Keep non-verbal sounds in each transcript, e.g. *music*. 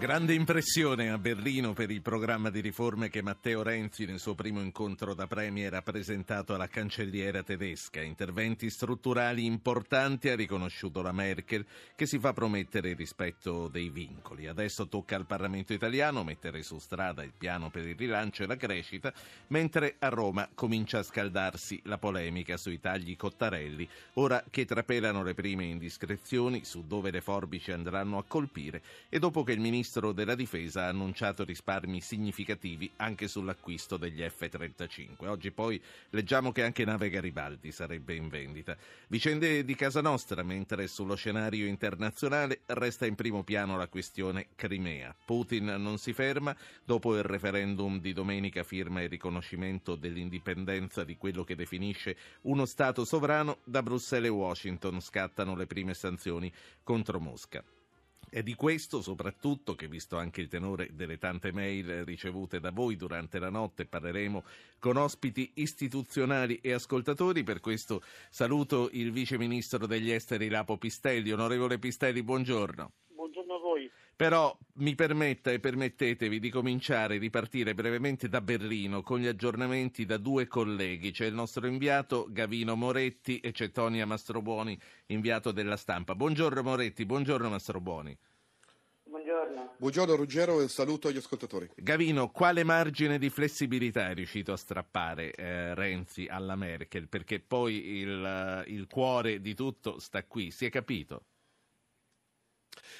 Grande impressione a Berlino per il programma di riforme che Matteo Renzi nel suo primo incontro da Premier ha presentato alla cancelliera tedesca. Interventi strutturali importanti ha riconosciuto la Merkel che si fa promettere il rispetto dei vincoli. Adesso tocca al Parlamento italiano mettere su strada il piano per il rilancio e la crescita, mentre a Roma comincia a scaldarsi la polemica sui tagli Cottarelli, ora che trapelano le prime indiscrezioni su dove le forbici andranno a colpire e dopo che il ministro ministro della Difesa ha annunciato risparmi significativi anche sull'acquisto degli F-35. Oggi poi leggiamo che anche nave Garibaldi sarebbe in vendita. Vicende di casa nostra, mentre sullo scenario internazionale resta in primo piano la questione Crimea. Putin non si ferma, dopo il referendum di domenica firma il riconoscimento dell'indipendenza di quello che definisce uno Stato sovrano, da Bruxelles e Washington scattano le prime sanzioni contro Mosca. È di questo soprattutto che, visto anche il tenore delle tante mail ricevute da voi durante la notte, parleremo con ospiti istituzionali e ascoltatori. Per questo saluto il Vice Ministro degli Esteri Lapo Pistelli. Onorevole Pistelli, buongiorno. Però mi permetta e permettetevi di cominciare, di partire brevemente da Berlino con gli aggiornamenti da due colleghi. C'è il nostro inviato Gavino Moretti e c'è Tonia Mastrobuoni, inviato della stampa. Buongiorno Moretti, buongiorno Mastrobuoni. Buongiorno. Buongiorno Ruggero e un saluto agli ascoltatori. Gavino, quale margine di flessibilità è riuscito a strappare eh, Renzi alla Merkel? Perché poi il, il cuore di tutto sta qui, si è capito?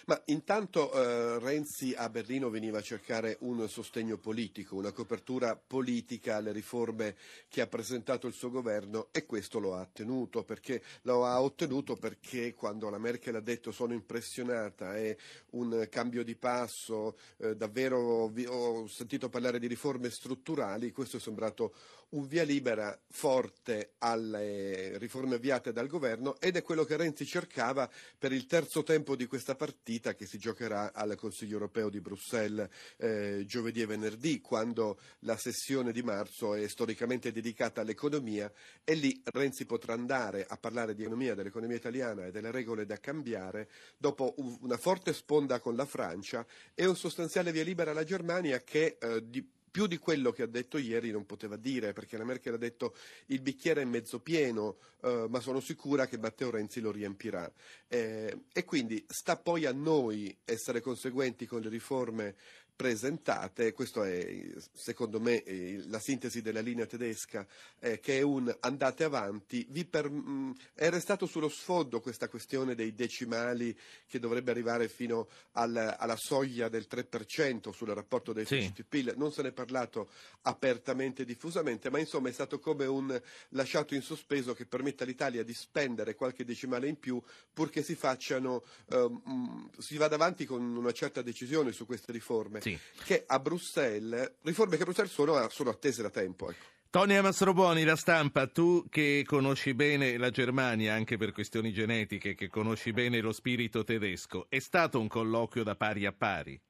Ma intanto eh, Renzi a Berlino veniva a cercare un sostegno politico, una copertura politica alle riforme che ha presentato il suo governo e questo lo ha ottenuto perché, lo ha ottenuto perché quando la Merkel ha detto sono impressionata, è un cambio di passo, eh, davvero vi, ho sentito parlare di riforme strutturali, questo è sembrato un via libera forte alle riforme avviate dal governo ed è quello che Renzi cercava per il terzo tempo di questa partita che si giocherà al Consiglio europeo di Bruxelles eh, giovedì e venerdì, quando la sessione di marzo è storicamente dedicata all'economia e lì Renzi potrà andare a parlare di economia, dell'economia italiana e delle regole da cambiare dopo una forte sponda con la Francia e un sostanziale via libera alla Germania che eh, di più di quello che ha detto ieri non poteva dire, perché la Merkel ha detto il bicchiere è mezzo pieno, eh, ma sono sicura che Matteo Renzi lo riempirà. Eh, e quindi sta poi a noi essere conseguenti con le riforme presentate, questo è secondo me la sintesi della linea tedesca, eh, che è un andate avanti, per, mm, è restato sullo sfondo questa questione dei decimali che dovrebbe arrivare fino al, alla soglia del 3% sul rapporto dei sì. PIL, non se ne è parlato apertamente e diffusamente, ma insomma è stato come un lasciato in sospeso che permette all'Italia di spendere qualche decimale in più purché si facciano, eh, mh, si vada avanti con una certa decisione su queste riforme. Sì sì. che a Bruxelles, riforme che a Bruxelles sono, sono attese da tempo. Ecco. Tonia Mastroboni, la stampa, tu che conosci bene la Germania anche per questioni genetiche, che conosci bene lo spirito tedesco, è stato un colloquio da pari a pari?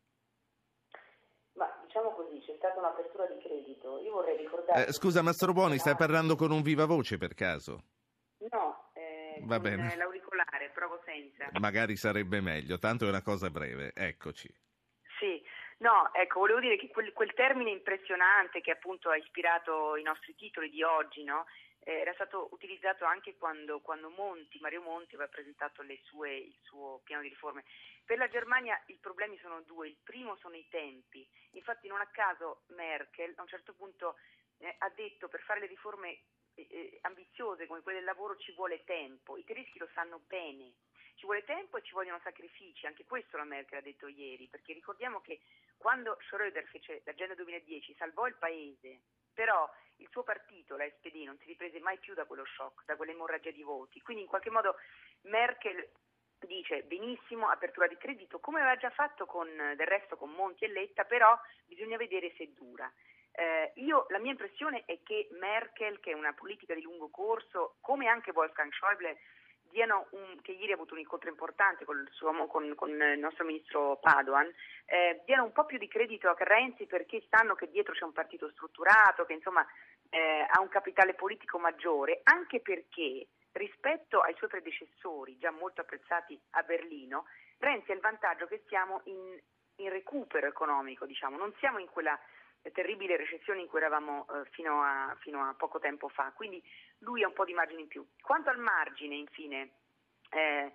Ma diciamo così, c'è stata un'apertura di credito. Io vorrei ricordare... Eh, scusa Mastroboni, stai parlando con un viva voce per caso? No, eh, Va bene. l'auricolare, provo senza. Magari sarebbe meglio, tanto è una cosa breve, eccoci. No, ecco, volevo dire che quel, quel, termine impressionante che appunto ha ispirato i nostri titoli di oggi, no? eh, era stato utilizzato anche quando, quando Monti, Mario Monti aveva presentato sue, il suo piano di riforme. Per la Germania i problemi sono due, il primo sono i tempi, infatti non a caso Merkel a un certo punto eh, ha detto per fare le riforme eh, eh ambiziose come quelle del lavoro ci vuole tempo, i tedeschi lo sanno bene ci vuole tempo e ci vogliono sacrifici, anche questo la Merkel ha detto ieri, perché ricordiamo che quando Schröder fece l'agenda 2010 salvò il paese, però il suo partito, la SPD, non si riprese mai più da quello shock, da quell'emorragia di voti, quindi in qualche modo Merkel dice benissimo apertura di credito, come aveva già fatto con, del resto con Monti e Letta, però bisogna vedere se dura. Eh, io, la mia impressione è che Merkel, che è una politica di lungo corso, come anche Wolfgang Schäuble, un, che ieri ha avuto un incontro importante con il, suo, con, con il nostro ministro Padoan, eh, diano un po' più di credito a Renzi perché sanno che dietro c'è un partito strutturato, che insomma eh, ha un capitale politico maggiore, anche perché rispetto ai suoi predecessori, già molto apprezzati a Berlino, Renzi ha il vantaggio che siamo in, in recupero economico, diciamo. non siamo in quella terribile recessione in cui eravamo eh, fino, a, fino, a, poco tempo fa, quindi lui ha un po' di margine in più. Quanto al margine, infine, eh,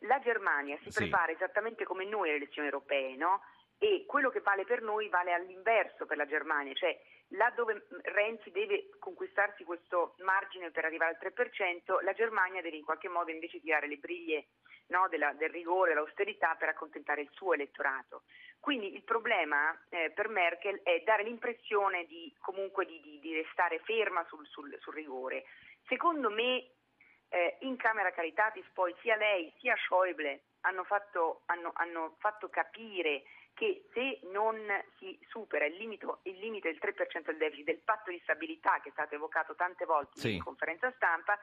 la Germania si sì. prepara esattamente come noi alle elezioni europee, no? E quello che vale per noi vale all'inverso per la Germania, cioè là dove Renzi deve conquistarsi questo margine per arrivare al 3%, la Germania deve in qualche modo invece tirare le briglie no, della, del rigore, dell'austerità per accontentare il suo elettorato. Quindi il problema eh, per Merkel è dare l'impressione di, comunque di, di, di restare ferma sul, sul, sul rigore. Secondo me eh, in Camera Caritatis poi sia lei sia Schäuble hanno fatto, hanno, hanno fatto capire che se non si supera il limite, il limite, del 3% del deficit del patto di stabilità che è stato evocato tante volte sì. in conferenza stampa,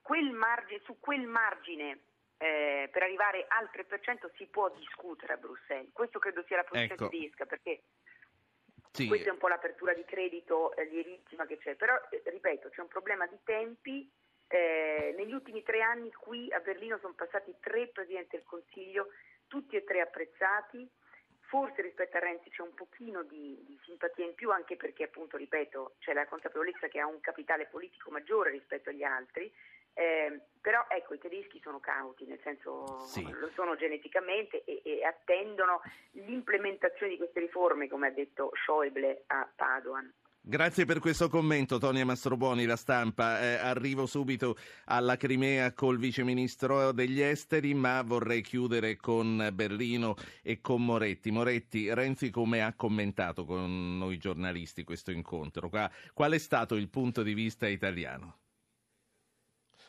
quel margine, su quel margine eh, per arrivare al 3% si può discutere a Bruxelles. Questo credo sia la posizione ecco. tedesca perché sì. questa è un po' l'apertura di credito eh, lievissima che c'è, però eh, ripeto c'è un problema di tempi eh, negli ultimi tre anni qui a Berlino sono passati tre Presidenti del Consiglio, tutti e tre apprezzati. Forse rispetto a Renzi c'è un pochino di, di, simpatia in più, anche perché, appunto, ripeto, c'è la consapevolezza che ha un capitale politico maggiore rispetto agli altri. Eh, però ecco, i tedeschi sono cauti, nel senso sì. lo sono geneticamente e, e, attendono l'implementazione di queste riforme, come ha detto Schäuble a Padoan. Grazie per questo commento, Tonia Mastrobuoni, la stampa. Eh, arrivo subito alla Crimea col viceministro degli esteri, ma vorrei chiudere con Berlino e con Moretti. Moretti, Renzi come ha commentato con noi giornalisti questo incontro? Qual è stato il punto di vista italiano?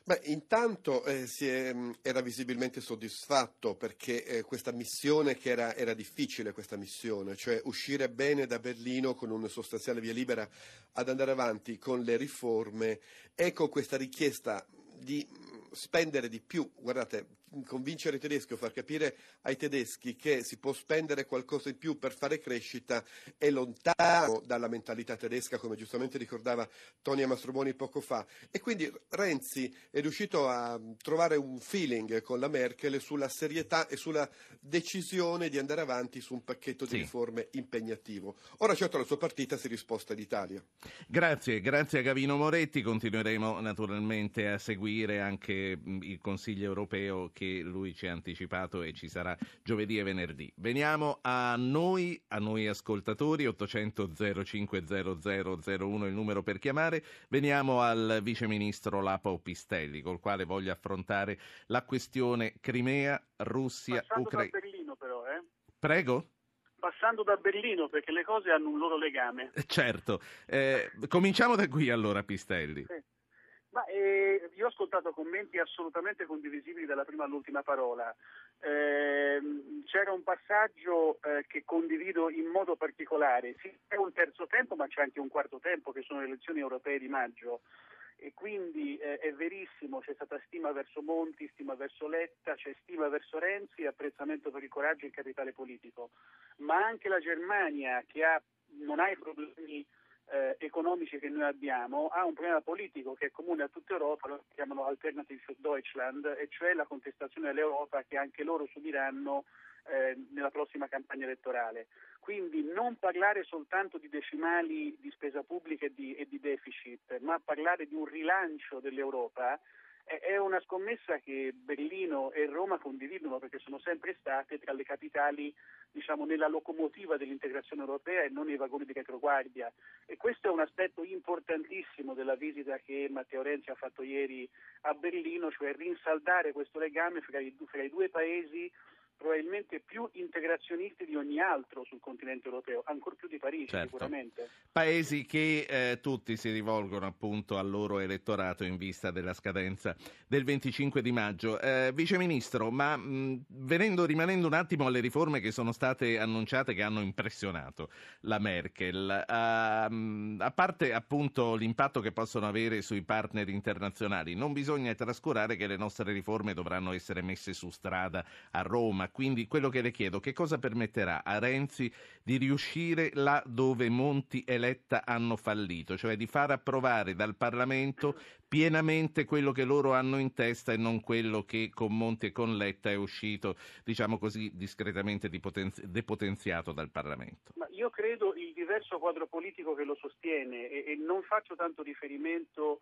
Beh, intanto eh, è, mm, era visibilmente soddisfatto perché eh, questa missione che era, era, difficile, questa missione, cioè uscire bene da Berlino con una sostanziale via libera ad andare avanti con le riforme, ecco questa richiesta di spendere di più, guardate, convincere i tedeschi o far capire ai tedeschi che si può spendere qualcosa in più per fare crescita è lontano dalla mentalità tedesca, come giustamente ricordava Tonia Mastroboni poco fa. E quindi Renzi è riuscito a trovare un feeling con la Merkel sulla serietà e sulla decisione di andare avanti su un pacchetto di sì. riforme impegnativo. Ora certo la sua partita si risposta all'Italia. Grazie, grazie a Gavino Moretti. Continueremo naturalmente a seguire anche il Consiglio europeo che lui ci ha anticipato e ci sarà giovedì e venerdì. Veniamo a noi, a noi ascoltatori, 800 05 0001 il numero per chiamare. Veniamo al viceministro Lapo Pistelli, col quale voglio affrontare la questione Crimea, Russia, Ucraina. Eh? Prego? passando da Berlino perché le cose hanno un loro legame. Certo, eh, cominciamo da qui allora Pistelli. Sì. Ma, eh, io ho ascoltato commenti assolutamente condivisibili dalla prima all'ultima parola. Eh, c'era un passaggio eh, che condivido in modo particolare. Sì, è un terzo tempo, ma c'è anche un quarto tempo, che sono le elezioni europee di maggio. E quindi eh, è verissimo, c'è stata stima verso Monti, stima verso Letta, c'è stima verso Renzi, apprezzamento per il coraggio e il capitale politico. Ma anche la Germania, che ha, non ha i problemi eh, economici che noi abbiamo ha un problema politico che è comune a tutta Europa, lo chiamano Alternative für Deutschland, e cioè la contestazione all'Europa che anche loro subiranno eh, nella prossima campagna elettorale. Quindi non parlare soltanto di decimali di spesa pubblica e di, e di deficit, ma parlare di un rilancio dell'Europa è una scommessa che Berlino e Roma condividono perché sono sempre state tra le capitali diciamo, nella locomotiva dell'integrazione europea e non nei vagoni di retroguardia. E questo è un aspetto importantissimo della visita che Matteo Renzi ha fatto ieri a Berlino, cioè rinsaldare questo legame fra i, fra i due paesi probabilmente più integrazionisti di ogni altro sul continente europeo, ancor più di Parigi certo. sicuramente. Paesi che eh, tutti si rivolgono appunto al loro elettorato in vista della scadenza del 25 di maggio. Eh, Vice Ministro, ma mh, venendo, rimanendo un attimo alle riforme che sono state annunciate che hanno impressionato la Merkel, a, a parte appunto l'impatto che possono avere sui partner internazionali, non bisogna trascurare che le nostre riforme dovranno essere messe su strada a Roma, Quindi quello che le chiedo, che cosa permetterà a Renzi di riuscire là dove Monti e Letta hanno fallito, cioè di far approvare dal Parlamento pienamente quello che loro hanno in testa e non quello che con Monti e con Letta è uscito, diciamo così, discretamente depotenziato dal Parlamento? Ma io credo il diverso quadro politico che lo sostiene e, e non faccio tanto riferimento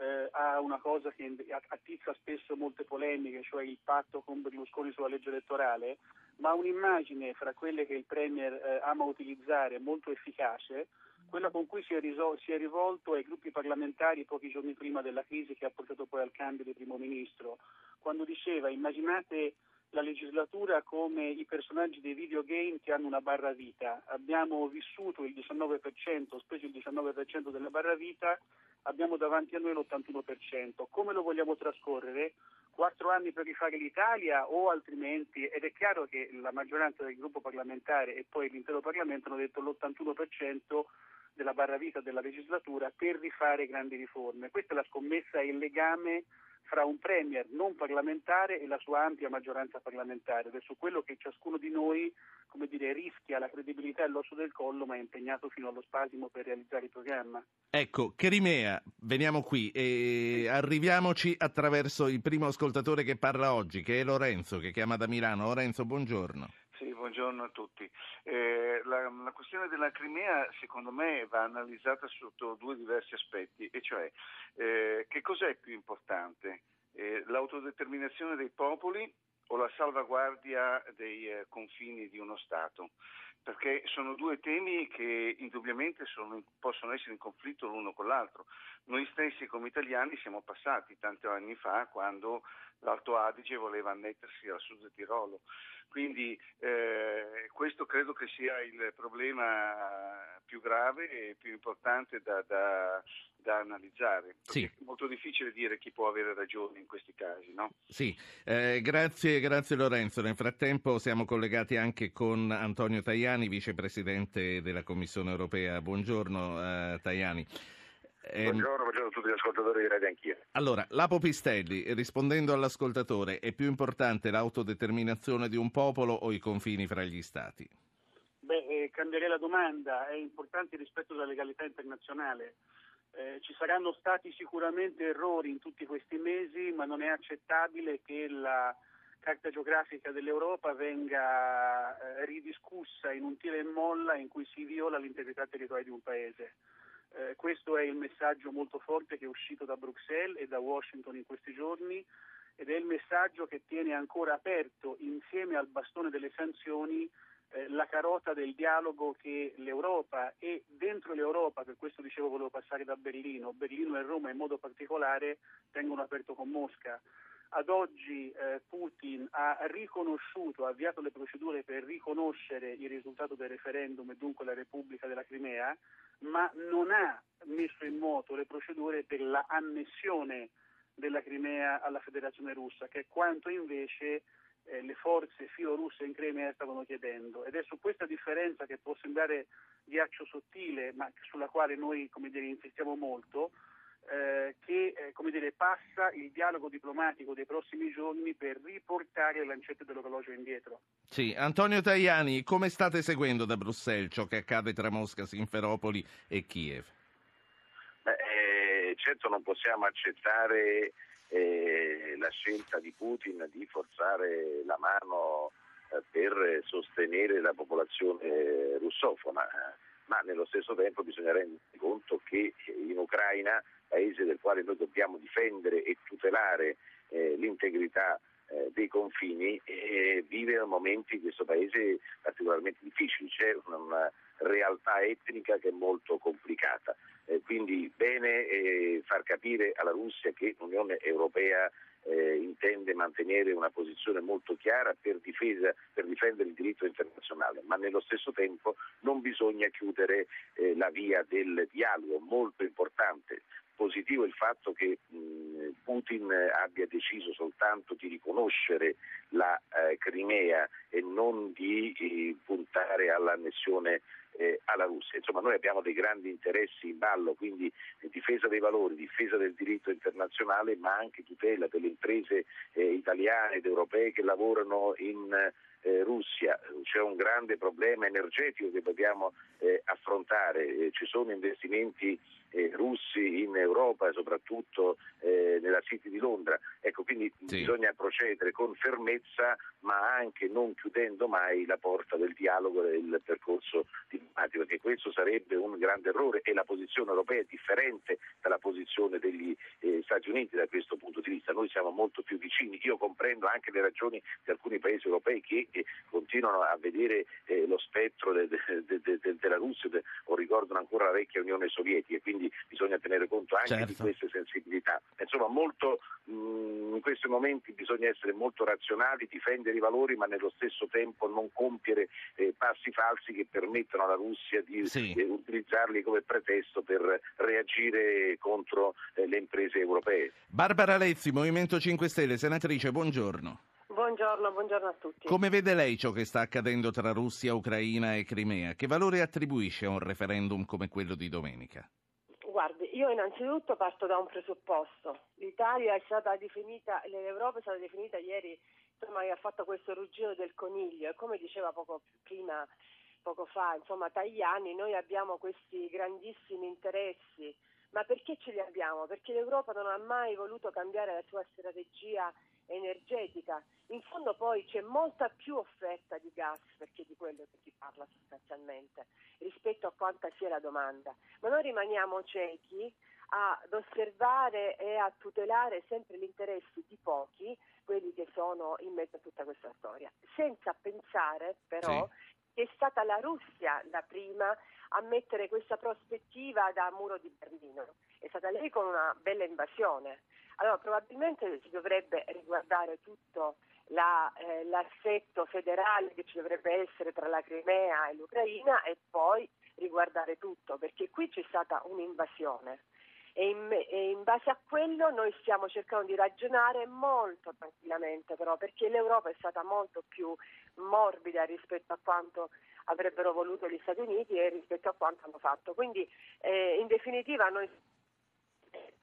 eh, a una cosa che attizza spesso molte polemiche, cioè il patto con Berlusconi sulla legge elettorale, ma un'immagine fra quelle che il Premier eh, ama utilizzare molto efficace, quella con cui si è, risol- si è, rivolto ai gruppi parlamentari pochi giorni prima della crisi che ha portato poi al cambio di primo ministro, quando diceva immaginate la legislatura come i personaggi dei videogame che hanno una barra vita. Abbiamo vissuto il 19%, speso il 19% della barra vita, abbiamo davanti a noi l'81%. Come lo vogliamo trascorrere? Quattro anni per rifare l'Italia o altrimenti? Ed è chiaro che la maggioranza del gruppo parlamentare e poi l'intero Parlamento hanno detto l'81% della barra vita della legislatura per rifare grandi riforme. Questa è la scommessa e il legame fra un Premier non parlamentare e la sua ampia maggioranza parlamentare ed è su quello che ciascuno di noi come dire, rischia la credibilità e l'osso del collo ma è impegnato fino allo spasimo per realizzare il programma. Ecco, Crimea, veniamo qui e arriviamoci attraverso il primo ascoltatore che parla oggi, che è Lorenzo, che chiama da Milano. Lorenzo, buongiorno. Sì, buongiorno a tutti. Eh, la, la, questione della Crimea secondo me va analizzata sotto due diversi aspetti, e cioè eh, che cos'è più importante? Eh, l'autodeterminazione dei popoli o la salvaguardia dei eh, confini di uno Stato? Perché sono due temi che indubbiamente sono, possono essere in conflitto l'uno con l'altro. Noi stessi come italiani siamo passati tanti anni fa quando l'Alto Adige voleva annettersi al Sud Tirolo. Quindi eh, questo credo che sia il problema più grave e più importante da, da, da analizzare. Sì. È molto difficile dire chi può avere ragione in questi casi. No? Sì, eh, grazie, grazie Lorenzo. Nel frattempo siamo collegati anche con Antonio Tajani, vicepresidente della Commissione europea. Buongiorno eh, Tajani. Ehm, buongiorno, buongiorno, a tutti gli ascoltatori di Radio Anch'io. Allora, Lapo Pistelli, rispondendo all'ascoltatore, è più importante l'autodeterminazione di un popolo o i confini fra gli stati? Beh, eh, cambierei la domanda, è importante il rispetto della legalità internazionale. Eh, ci saranno stati sicuramente errori in tutti questi mesi, ma non è accettabile che la carta geografica dell'Europa venga eh, ridiscussa in un tira e molla in cui si viola l'integrità territoriale di un paese. Eh, questo è il messaggio molto forte che è uscito da Bruxelles e da Washington in questi giorni ed è il messaggio che tiene ancora aperto insieme al bastone delle sanzioni eh, la carota del dialogo che l'Europa e dentro l'Europa, per questo dicevo volevo passare da Berlino, Berlino e Roma in modo particolare tengono aperto con Mosca. Ad oggi eh, Putin ha riconosciuto, ha avviato le procedure per riconoscere il risultato del referendum e dunque la Repubblica della Crimea, ma non ha messo in moto le procedure per la annessione della Crimea alla Federazione russa, che è quanto invece eh, le forze filorusse in Crimea stavano chiedendo. Ed è su questa differenza che può sembrare ghiaccio sottile, ma sulla quale noi dire, insistiamo molto, eh, che eh, dire, passa il dialogo diplomatico dei prossimi giorni per riportare le lancette dell'orologio indietro. Sì, Antonio Tajani, come state seguendo da Bruxelles ciò che accade tra Mosca, Simferopoli e Kiev? Beh, eh, certo non possiamo accettare eh, la scelta di Putin di forzare la mano eh, per sostenere la popolazione russofona, ma nello stesso tempo bisogna rendere conto che in Ucraina paese del quale noi dobbiamo difendere e tutelare eh, l'integrità eh, dei confini, eh, vive momenti in questo paese particolarmente difficili, c'è una, una realtà etnica che è molto complicata. Eh, quindi bene eh, far capire alla Russia che l'Unione Europea eh, intende mantenere una posizione molto chiara per, difesa, per, difendere il diritto internazionale, ma nello stesso tempo non bisogna chiudere eh, la via del dialogo, molto importante positivo il fatto che mh, Putin abbia deciso soltanto di riconoscere la eh, Crimea e non di eh, puntare all'annessione eh, alla Russia. Insomma, noi abbiamo dei grandi interessi in ballo, quindi difesa dei valori, difesa del diritto internazionale, ma anche tutela delle imprese eh, italiane ed europee che lavorano in eh, Russia. C'è un grande problema energetico che dobbiamo eh, affrontare, eh, ci sono investimenti eh, russi in Europa, soprattutto eh, nella City di Londra. Ecco, quindi sì. bisogna procedere con fermezza, ma anche non chiudendo mai la porta del dialogo e del percorso diplomatico, perché questo sarebbe un grande errore e la posizione europea è differente dalla posizione degli eh, Stati Uniti da questo punto di vista. Noi siamo molto più vicini. Io comprendo anche le ragioni di alcuni paesi europei che eh, continuano a vedere eh, lo spettro de, de, de, della Russia o ricordano ancora la vecchia Unione Sovietica. Quindi quindi bisogna tenere conto anche certo. di queste sensibilità. Insomma, molto, mh, mm, in questi momenti bisogna essere molto razionali, difendere i valori, ma nello stesso tempo non compiere eh, passi falsi che permettano alla Russia di sì. eh, utilizzarli come pretesto per reagire contro eh, le imprese europee. Barbara Lezzi, Movimento 5 Stelle, senatrice, buongiorno. Buongiorno, buongiorno a tutti. Come vede lei ciò che sta accadendo tra Russia, Ucraina e Crimea? Che valore attribuisce a un referendum come quello di domenica? Guardi, io innanzitutto parto da un presupposto. L'Italia è stata definita, l'Europa è stata definita ieri, insomma, che ha fatto questo ruggino del coniglio e come diceva poco prima, poco fa, insomma, Tajani, noi abbiamo questi grandissimi interessi. Ma perché ce li abbiamo? Perché l'Europa non ha mai voluto cambiare la sua strategia energetica. In fondo poi c'è molta più offerta di gas, perché di quello che si parla sostanzialmente, rispetto a quanta sia la domanda. Ma noi rimaniamo ciechi ad osservare e a tutelare sempre gli interessi di pochi, quelli che sono in mezzo a tutta questa storia, senza pensare però sì. che è stata la Russia la prima a mettere questa prospettiva da muro di Berlino. È stata lei con una bella invasione. Allora probabilmente si dovrebbe riguardare tutto la, eh, l'assetto federale che ci dovrebbe essere tra la Crimea e l'Ucraina e poi riguardare tutto, perché qui c'è stata un'invasione e in, e in, base a quello noi stiamo cercando di ragionare molto tranquillamente però perché l'Europa è stata molto più morbida rispetto a quanto avrebbero voluto gli Stati Uniti e rispetto a quanto hanno fatto. Quindi eh, in definitiva noi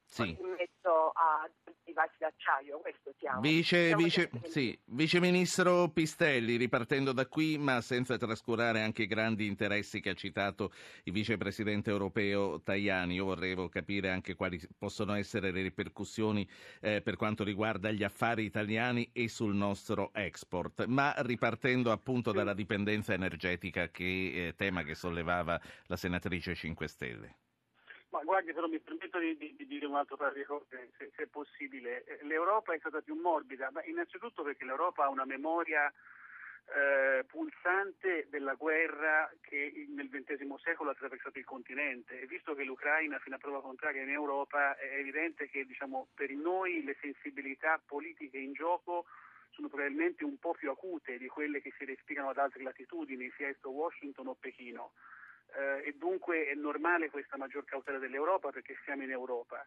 sì. in mezzo a vasi d'acciaio, questo siamo. Vice, vice, sì, Vice Ministro Pistelli, ripartendo da qui, ma senza trascurare anche i grandi interessi che ha citato il Vicepresidente europeo Tajani, io vorrei capire anche quali possono essere le ripercussioni eh, per quanto riguarda gli affari italiani e sul nostro export, ma ripartendo appunto dalla dipendenza energetica, che eh, tema che sollevava la senatrice 5 Stelle. Ma guardi, però mi permetto di, di, di dire un altro paio di se, se, possibile. Eh, L'Europa è stata più morbida, ma innanzitutto perché l'Europa ha una memoria eh, pulsante della guerra che nel XX secolo ha attraversato il continente e visto che l'Ucraina fino a prova contraria è in Europa è evidente che diciamo, per noi le sensibilità politiche in gioco sono probabilmente un po' più acute di quelle che si respirano ad altre latitudini, sia esso Washington o Pechino eh, e dunque è normale questa maggior cautela dell'Europa perché siamo in Europa.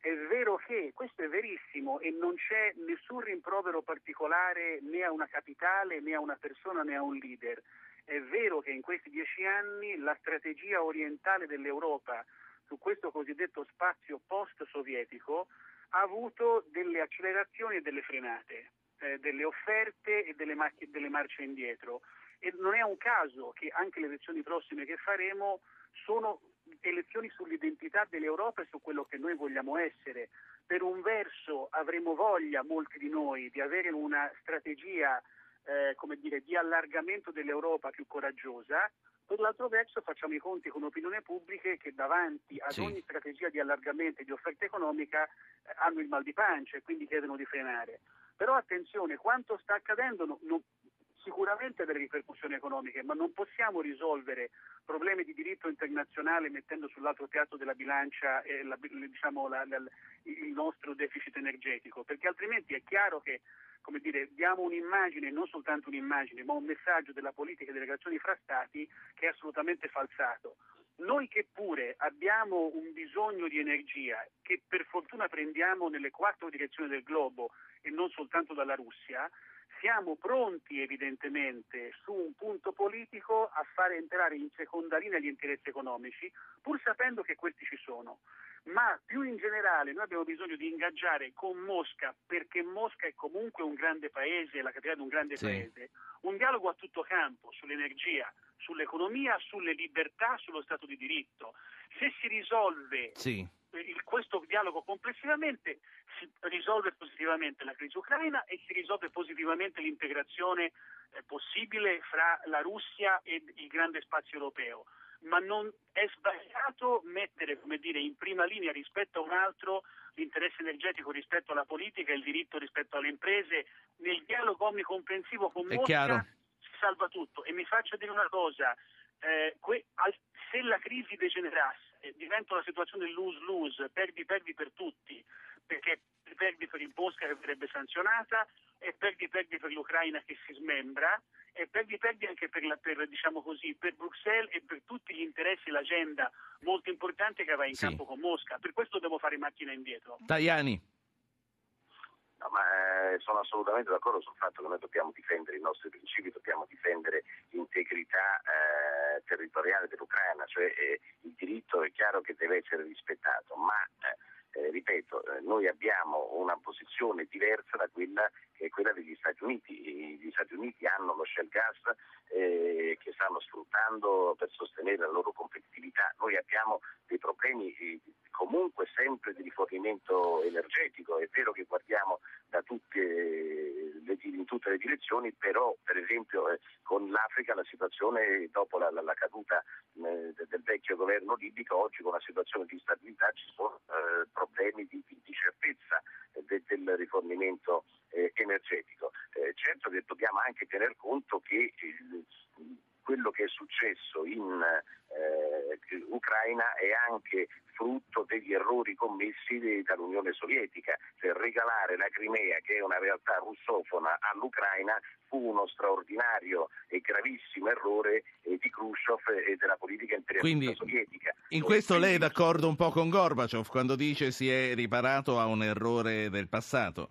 È vero che questo è verissimo e non c'è nessun rimprovero particolare né a una capitale né a una persona né a un leader. È vero che in questi dieci anni la strategia orientale dell'Europa su questo cosiddetto spazio post-sovietico ha avuto delle accelerazioni e delle frenate, eh, delle offerte e delle, macch- delle marce indietro e non è un caso che anche le elezioni prossime che faremo sono elezioni sull'identità dell'Europa e su quello che noi vogliamo essere. Per un verso avremo voglia, molti di noi, di avere una strategia eh, dire, di allargamento dell'Europa più coraggiosa, per l'altro verso facciamo i conti con opinione pubblica che davanti ad sì. ogni strategia di allargamento e di offerta economica eh, hanno il mal di pancia e quindi chiedono di frenare. Però attenzione, quanto sta accadendo non, non, sicuramente delle ripercussioni economiche, ma non possiamo risolvere problemi di diritto internazionale mettendo sull'altro piatto della bilancia eh, la, diciamo, la, la, il nostro deficit energetico, perché altrimenti è chiaro che come dire, diamo un'immagine, non soltanto un'immagine, ma un messaggio della politica e delle relazioni fra Stati che è assolutamente falsato. Noi che pure abbiamo un bisogno di energia che per fortuna prendiamo nelle quattro direzioni del globo e non soltanto dalla Russia, siamo pronti evidentemente su un punto politico a fare entrare in seconda linea gli interessi economici, pur sapendo che questi ci sono. Ma più in generale noi abbiamo bisogno di ingaggiare con Mosca, perché Mosca è comunque un grande paese, la capitale di un grande Sì. paese, un dialogo a tutto campo sull'energia, sull'economia, sulle libertà, sullo Stato di diritto. Se si risolve Sì. Il- questo dialogo complessivamente si risolve positivamente la crisi ucraina e si risolve positivamente l'integrazione eh, possibile fra la Russia e il grande spazio europeo. Ma non è sbagliato mettere come dire, in prima linea rispetto a un altro l'interesse energetico rispetto alla politica e il diritto rispetto alle imprese. Nel dialogo omnicomprensivo con Mosca si salva tutto. E mi faccio dire una cosa, eh, que- al- se la crisi degenerasse diventa una situazione lose-lose, perdi-perdi per tutti, perché perdi per il Mosca che verrebbe sanzionata e perdi-perdi per l'Ucraina che si smembra e perdi-perdi anche per, la- per, diciamo così, per Bruxelles e per tutti gli interessi e l'agenda molto importante che va in Sì. campo con Mosca. Per questo devo fare macchina indietro. Tajani. No, ma eh, sono assolutamente d'accordo sul fatto che noi dobbiamo difendere i nostri principi, dobbiamo difendere l'integrità eh, territoriale dell'Ucraina, cioè eh, il diritto è chiaro che deve essere rispettato, ma eh, eh, ripeto, eh, noi abbiamo una posizione diversa da quella che è quella degli Stati Uniti. Gli Stati Uniti hanno lo shell gas eh, che stanno sfruttando per sostenere la loro competitività. Noi abbiamo dei problemi comunque sempre di rifornimento energetico. È vero che guardiamo da tutte le, in tutte le direzioni, però per esempio eh, con l'Africa la situazione dopo la, la- la caduta eh, de- del vecchio governo libico, oggi con una situazione di stabilità ci sono eh, problemi di, di- certezza eh, de- del rifornimento eh, energetico. Eh, certo che dobbiamo anche tener conto che quello che è successo in eh, Ucraina è anche frutto degli errori commessi dall'Unione Sovietica. Cioè, regalare la Crimea, che è una realtà russofona, all'Ucraina fu uno straordinario e gravissimo errore eh, di Khrushchev e della politica imperialista Quindi, sovietica. In questo lei è d'accordo un po' con Gorbaciov quando dice si è riparato a un errore del passato?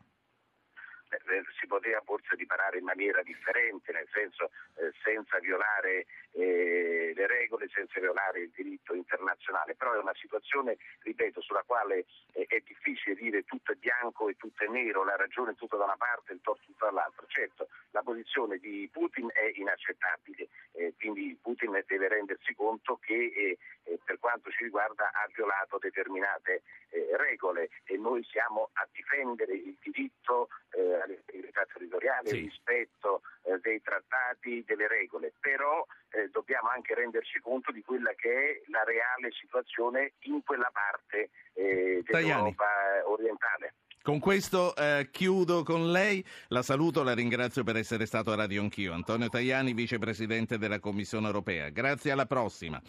eh, si poteva forse riparare in maniera differente, nel senso eh, senza violare eh, le regole, senza violare il diritto internazionale, però è una situazione, ripeto, sulla quale eh, è difficile dire tutto è bianco e tutto è nero, la ragione è tutta da una parte e il torto tutta dall'altra. Certo, la posizione di Putin è inaccettabile, eh, quindi Putin deve rendersi conto che eh, eh, per quanto ci riguarda ha violato determinate eh, regole e noi siamo a difendere il diritto all'integrità territoriale, Sì. il rispetto dei trattati, delle regole, però eh, dobbiamo anche renderci conto di quella che è la reale situazione in quella parte eh, dell'Europa eh, orientale. Con questo eh, chiudo con lei, la saluto, la ringrazio per essere stato a Radio Anch'io. Antonio Tajani, vicepresidente della Commissione europea. Grazie, alla prossima.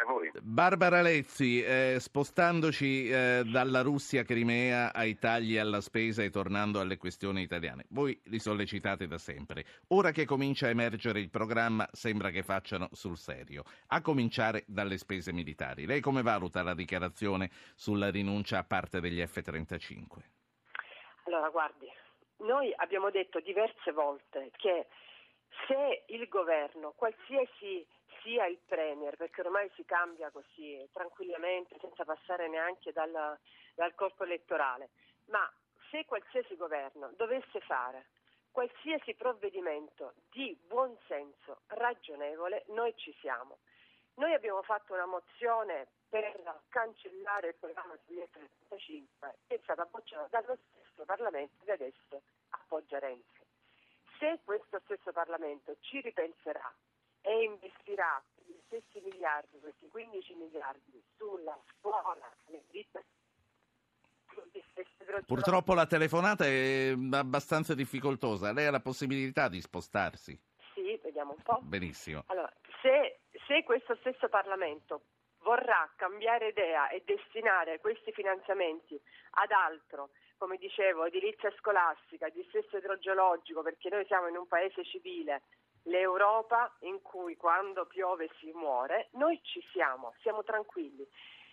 Grazie a voi. Barbara Lezzi, eh, spostandoci eh, dalla Russia Crimea ai tagli alla spesa e tornando alle questioni italiane, voi li sollecitate da sempre. Ora che comincia a emergere il programma, sembra che facciano sul serio, a cominciare dalle spese militari. Lei come valuta la dichiarazione sulla rinuncia a parte degli F-35? Allora, guardi, noi abbiamo detto diverse volte che se il governo, qualsiasi sia il Premier, perché ormai si cambia così tranquillamente, senza passare neanche dal, dal corpo elettorale, ma se qualsiasi governo dovesse fare qualsiasi provvedimento di buon senso, ragionevole, noi ci siamo. Noi abbiamo fatto una mozione per cancellare il programma sugli F-35 che è stata appoggiata dallo stesso Parlamento che adesso appoggia Renzi. Se questo stesso Parlamento ci ripenserà e investirà gli stessi miliardi, questi 15 miliardi, sulla scuola, le dritte Purtroppo la telefonata è abbastanza difficoltosa, lei ha la possibilità di spostarsi. Sì, vediamo un po'. Benissimo. Allora, se, se questo stesso Parlamento vorrà cambiare idea e destinare questi finanziamenti ad altro, come dicevo, edilizia scolastica, dissesto idrogeologico, perché noi siamo in un paese civile, l'Europa in cui quando piove si muore, noi ci siamo, siamo tranquilli.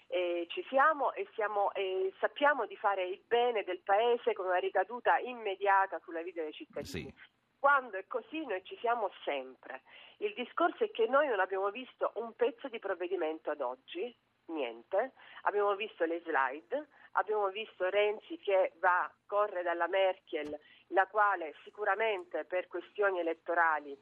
eh, ci siamo e siamo, eh, sappiamo di fare il bene del Paese con una ricaduta immediata sulla vita dei cittadini. Sì. Quando è così noi ci siamo sempre. Il discorso è che noi non abbiamo visto un pezzo di provvedimento ad oggi, niente, abbiamo visto le slide, abbiamo visto Renzi che va, corre dalla Merkel, la quale sicuramente per questioni elettorali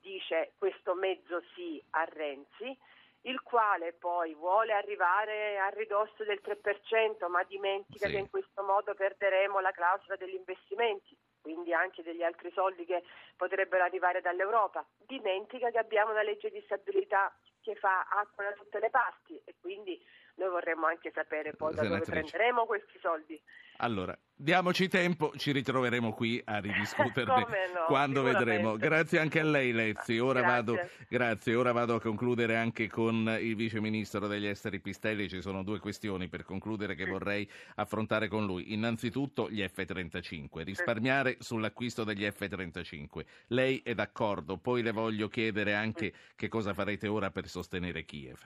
dice questo mezzo sì a Renzi, il quale poi vuole arrivare a ridosso del 3%, ma dimentica Sì. che in questo modo perderemo la clausola degli investimenti, quindi anche degli altri soldi che potrebbero arrivare dall'Europa. Dimentica che abbiamo una legge di stabilità che fa acqua da tutte le parti e quindi noi vorremmo anche sapere poi da dove prenderemo questi soldi. Allora, diamoci tempo, ci ritroveremo qui a ridiscuterne *laughs* no, quando vedremo. Grazie anche a lei Lezzi. Ora Grazie. vado, grazie, ora vado a concludere anche con il vice ministro degli esteri Pistelli. Ci sono due questioni per concludere che vorrei affrontare con lui. Innanzitutto gli F-35, risparmiare sull'acquisto degli F-35. Lei è d'accordo? Poi le voglio chiedere anche che cosa farete ora per sostenere Kiev.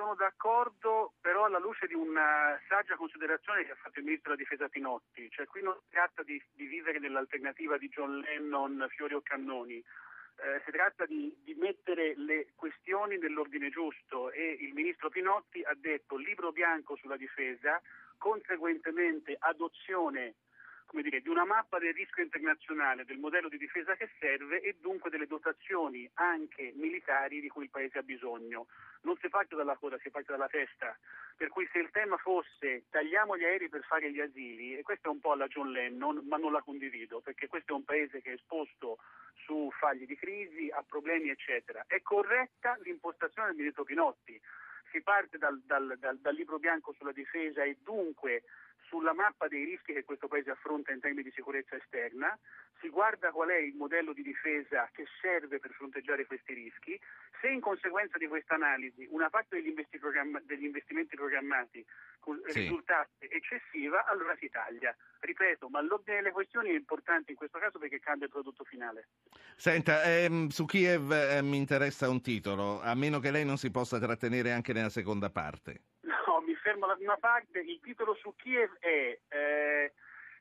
Sono d'accordo, però alla luce di una saggia considerazione che ha fatto il ministro della difesa Pinotti, cioè qui non si tratta di, di vivere nell'alternativa di John Lennon, fiori o cannoni, Eh, si tratta di, di mettere le questioni nell'ordine giusto. E il ministro Pinotti ha detto libro bianco sulla difesa, conseguentemente adozione come dire, di una mappa del rischio internazionale, del modello di difesa che serve e dunque delle dotazioni anche militari di cui il Paese ha bisogno. Non si parte dalla coda, si parte dalla testa. Per cui se il tema fosse tagliamo gli aerei per fare gli asili, e questa è un po' alla John Lennon, ma non la condivido, perché questo è un Paese che è esposto su fagli di crisi, a problemi eccetera. È corretta l'impostazione del ministro Pinotti. Si parte dal, dal- dal- dal libro bianco sulla difesa e dunque sulla mappa dei rischi che questo Paese affronta in termini di sicurezza esterna, si guarda qual è il modello di difesa che serve per fronteggiare questi rischi, se in conseguenza di questa analisi una parte degli, degli investimenti programmati Sì. risultasse eccessiva, allora si taglia. Ripeto, ma l'ordine delle questioni è importante in questo caso perché cambia il prodotto finale. Senta, ehm, su Kiev eh, mi interessa un titolo, a meno che lei non si possa trattenere anche nella seconda parte. Fermo alla prima parte. Il titolo su Kiev è eh,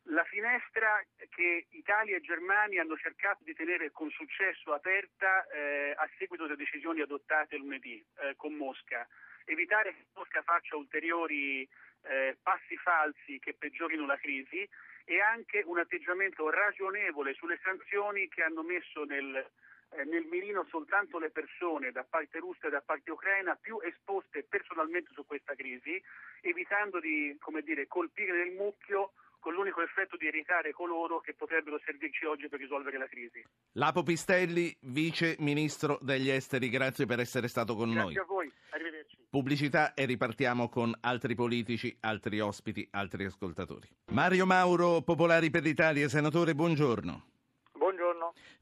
la finestra che Italia e Germania hanno cercato di tenere con successo aperta eh, a seguito delle decisioni adottate lunedì eh, con Mosca. Evitare che Mosca faccia ulteriori eh, passi falsi che peggiorino la crisi e anche un atteggiamento ragionevole sulle sanzioni che hanno messo nel, eh, nel mirino soltanto le persone da parte russa e da parte ucraina più esposte personalmente su questa crisi, evitando di come dire, colpire nel mucchio con l'unico effetto di irritare coloro che potrebbero servirci oggi per risolvere la crisi. Lapo Pistelli, vice ministro degli esteri, grazie per essere stato con noi. Grazie a voi, arrivederci. Pubblicità e ripartiamo con altri politici, altri ospiti, altri ascoltatori. Mario Mauro, Popolari per l'Italia, senatore, buongiorno.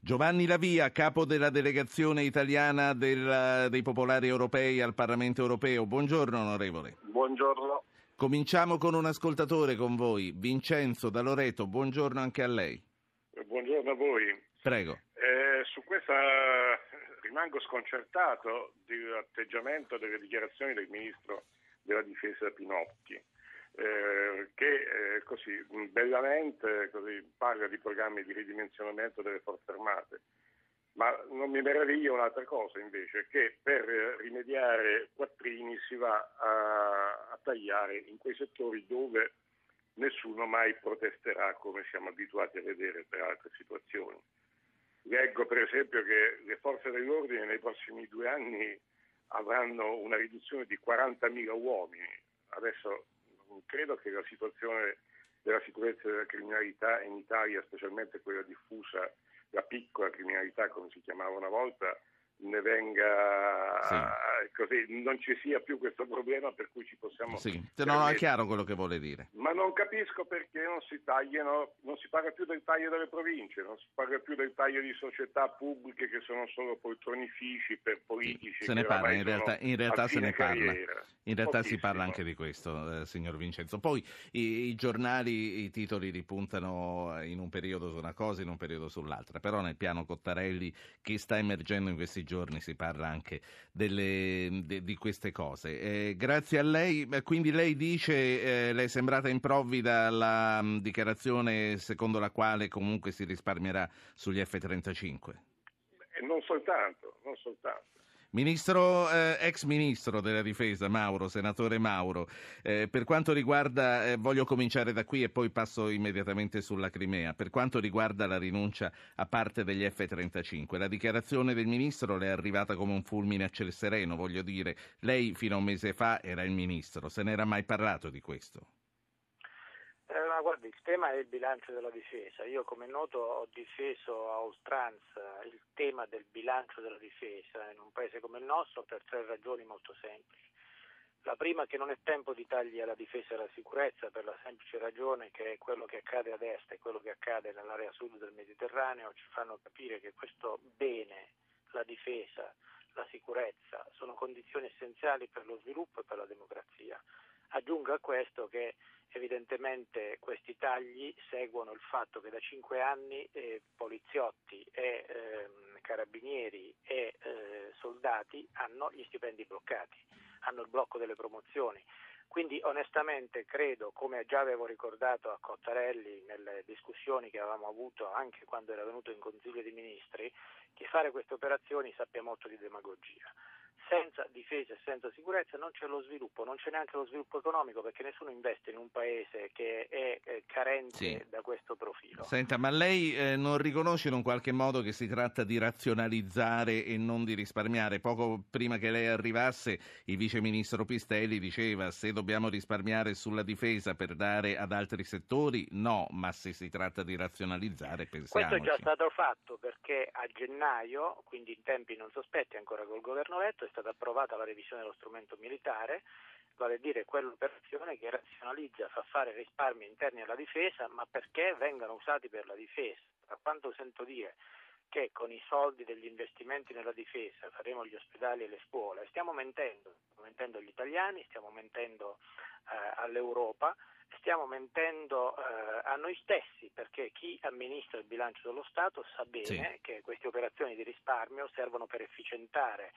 Giovanni Lavia, capo della delegazione italiana del- dei Popolari Europei al Parlamento Europeo. Buongiorno onorevole. Buongiorno. Cominciamo con un ascoltatore con voi, Vincenzo da Loreto. Buongiorno anche a lei. Buongiorno a voi. Prego. Eh, su questa rimango sconcertato dell'atteggiamento delle dichiarazioni del ministro della difesa Pinotti, eh, che eh, così bellamente così, parla di programmi di ridimensionamento delle forze armate. Ma non mi meraviglia un'altra cosa invece, che per rimediare quattrini si va a, a tagliare in quei settori dove nessuno mai protesterà come siamo abituati a vedere per altre situazioni. Leggo per esempio che le forze dell'ordine nei prossimi due anni avranno una riduzione di 40.000 uomini. Adesso credo che la situazione della sicurezza e della criminalità in Italia, specialmente quella diffusa, la piccola criminalità come si chiamava una volta, ne venga Sì. così, non ci sia più questo problema per cui ci possiamo Sì, no, no, è chiaro quello che vuole dire. ma non capisco perché non si tagliano, non si parla più del taglio delle province, non si parla più del taglio di società pubbliche che sono solo poltronifici per politici. Se ne che parla, in realtà, in realtà se ne parla. carriera. In realtà si Pochissimo. parla anche di questo, eh, signor Vincenzo. Poi i, i giornali, i titoli ripuntano in un periodo su una cosa, in un periodo sull'altra, però nel piano Cottarelli che sta emergendo in questi giorni si parla anche delle, de, di queste cose. Eh, grazie a lei, quindi lei dice, eh, le è sembrata improvvida la mh, dichiarazione secondo la quale comunque si risparmierà sugli F-35? E non soltanto, non soltanto. Ministro, eh, ex ministro della difesa Mauro, senatore Mauro, eh, per quanto riguarda, eh, voglio cominciare da qui e poi passo immediatamente sulla Crimea, per quanto riguarda la rinuncia a parte degli F-35, la dichiarazione del ministro le è arrivata come un fulmine a ciel sereno, voglio dire, lei fino a un mese fa era il ministro, se n'era mai parlato di questo? Eh, ma guardi, il tema è il bilancio della difesa. Io come noto ho difeso a oltranza il tema del bilancio della difesa in un paese come il nostro per tre ragioni molto semplici. La prima è che non è tempo di tagli alla difesa e alla sicurezza per la semplice ragione che quello che accade ad est e quello che accade nell'area sud del Mediterraneo ci fanno capire che questo bene, la difesa, la sicurezza, sono condizioni essenziali per lo sviluppo e per la democrazia. Aggiungo a questo che evidentemente questi tagli seguono il fatto che da cinque anni eh, poliziotti e eh, carabinieri e eh, soldati hanno gli stipendi bloccati, hanno il blocco delle promozioni. Quindi onestamente credo, come già avevo ricordato a Cottarelli nelle discussioni che avevamo avuto anche quando era venuto in Consiglio dei Ministri, che fare queste operazioni sappia molto di demagogia senza difesa e senza sicurezza non c'è lo sviluppo, non c'è neanche lo sviluppo economico perché nessuno investe in un paese che è eh, carente Sì. da questo profilo. Senta, ma lei eh, non riconosce in un qualche modo che si tratta di razionalizzare e non di risparmiare? Poco prima che lei arrivasse, il vice ministro Pistelli diceva se dobbiamo risparmiare sulla difesa per dare ad altri settori, no, ma se si tratta di razionalizzare, Questo è già stato fatto perché a gennaio, quindi in tempi non sospetti ancora col governo Letto, è stata approvata la revisione dello strumento militare, vale a dire quell'operazione che razionalizza, fa fare risparmi interni alla difesa, ma perché vengano usati per la difesa. Da quanto sento dire che con i soldi degli investimenti nella difesa faremo gli ospedali e le scuole, stiamo mentendo, stiamo mentendo agli italiani, stiamo mentendo eh, all'Europa, stiamo mentendo eh, a noi stessi perché chi amministra il bilancio dello Stato sa bene Sì. che queste operazioni di risparmio servono per efficientare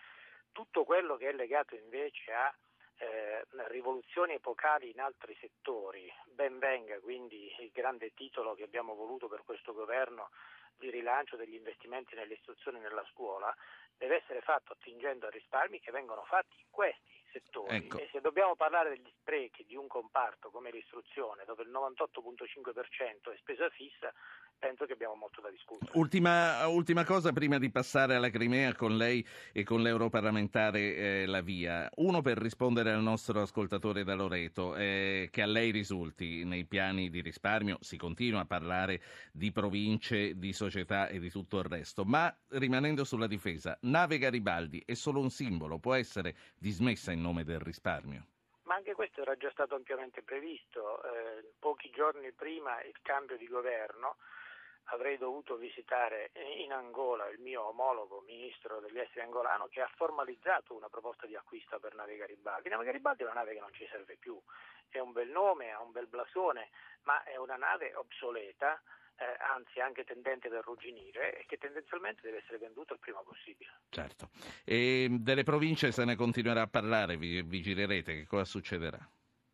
tutto quello che è legato invece a eh, rivoluzioni epocali in altri settori. Ben venga quindi il grande titolo che abbiamo voluto per questo governo di rilancio degli investimenti nell'istruzione e nella scuola, deve essere fatto attingendo a risparmi che vengono fatti in questi settori. Ecco. E se dobbiamo parlare degli sprechi di un comparto come l'istruzione, dove il 98,5% è spesa fissa, penso che abbiamo molto da discutere. Ultima, ultima cosa prima di passare alla Crimea con lei e con l'europarlamentare eh, Lavia. Uno per rispondere al nostro ascoltatore da Loreto, eh, che a lei risulti nei piani di risparmio si continua a parlare di province, di società e di tutto il resto, ma rimanendo sulla difesa, nave Garibaldi è solo un simbolo, può essere dismessa in nome del risparmio. Ma anche questo era già stato ampiamente previsto. Eh, pochi giorni prima il cambio di governo avrei dovuto visitare in Angola il mio omologo ministro degli esteri angolano che ha formalizzato una proposta di acquisto per nave Garibaldi. Nave Garibaldi è una nave che non ci serve più, è un bel nome, ha un bel blasone, ma è una nave obsoleta, eh, anzi anche tendente ad arrugginire e che tendenzialmente deve essere venduta il prima possibile. Certo. E delle province se ne continuerà a parlare, vi vigilerete, che cosa succederà?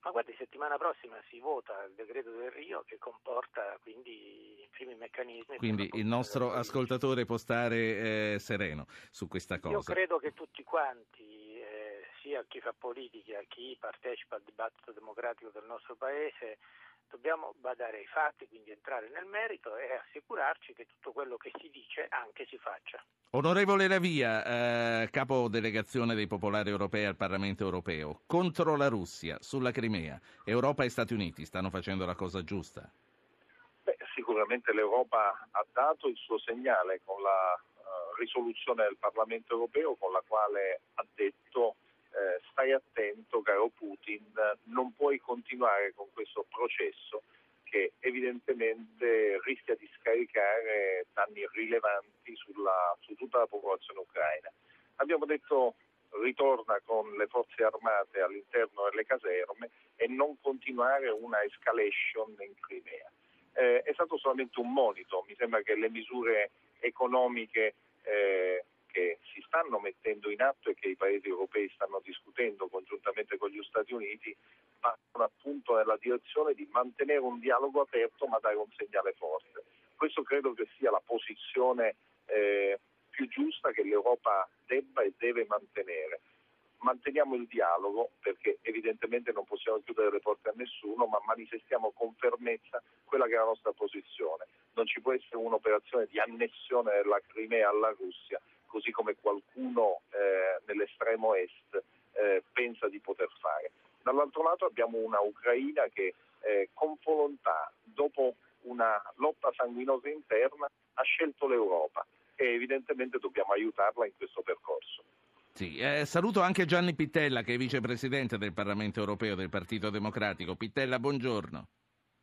Ma guardi, settimana prossima si vota il decreto del Rio che comporta quindi i primi meccanismi. Quindi il nostro ascoltatore può stare eh, sereno su questa provincia. Io cosa. credo che tutti quanti, eh, sia chi fa politica, chi partecipa al dibattito democratico del nostro Paese, dobbiamo badare ai fatti, quindi entrare nel merito e assicurarci che tutto quello che si dice anche si faccia. Onorevole Lavia, eh, capo delegazione dei popolari europei al Parlamento europeo, contro la Russia, sulla Crimea, Europa e Stati Uniti stanno facendo la cosa giusta? Beh, sicuramente l'Europa ha dato il suo segnale con la eh, risoluzione del Parlamento europeo con la quale ha detto eh, stai attento caro Putin, non puoi continuare con questo processo che evidentemente rischia di scaricare danni rilevanti sulla- su tutta la popolazione ucraina. Abbiamo detto ritorna con le forze armate all'interno delle caserme e non continuare una escalation in Crimea. Eh, è stato solamente un monito, mi sembra che le misure economiche eh, che si stanno mettendo in atto e che i paesi europei stanno discutendo congiuntamente con gli Stati Uniti vanno appunto nella direzione di mantenere un dialogo aperto ma dare un segnale forte. Questo credo che sia la posizione eh, più giusta che l'Europa debba e deve mantenere. Manteniamo il dialogo perché evidentemente non possiamo chiudere le porte a nessuno, ma manifestiamo con fermezza quella che è la nostra posizione. Non ci può essere un'operazione di annessione della Crimea alla Russia, così come qualcuno eh, nell'estremo est eh, pensa di poter fare. Dall'altro lato abbiamo una Ucraina che eh, con volontà, dopo una lotta sanguinosa interna, ha scelto l'Europa e evidentemente dobbiamo aiutarla in questo percorso. Sì, eh, saluto anche Gianni Pittella che è vicepresidente del Parlamento europeo del Partito Democratico. Pittella, buongiorno.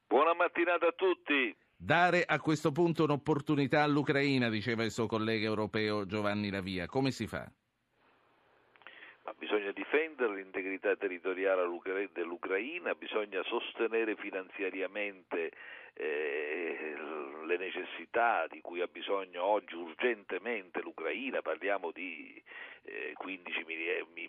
Buona mattinata a tutti. Dare a questo punto un'opportunità all'Ucraina, diceva il suo collega europeo Giovanni Lavia. Come si fa? Ma bisogna difendere l'integrità territoriale dell'Ucraina, bisogna sostenere finanziariamente eh, le necessità di cui ha bisogno oggi urgentemente l'Ucraina, parliamo di eh, 15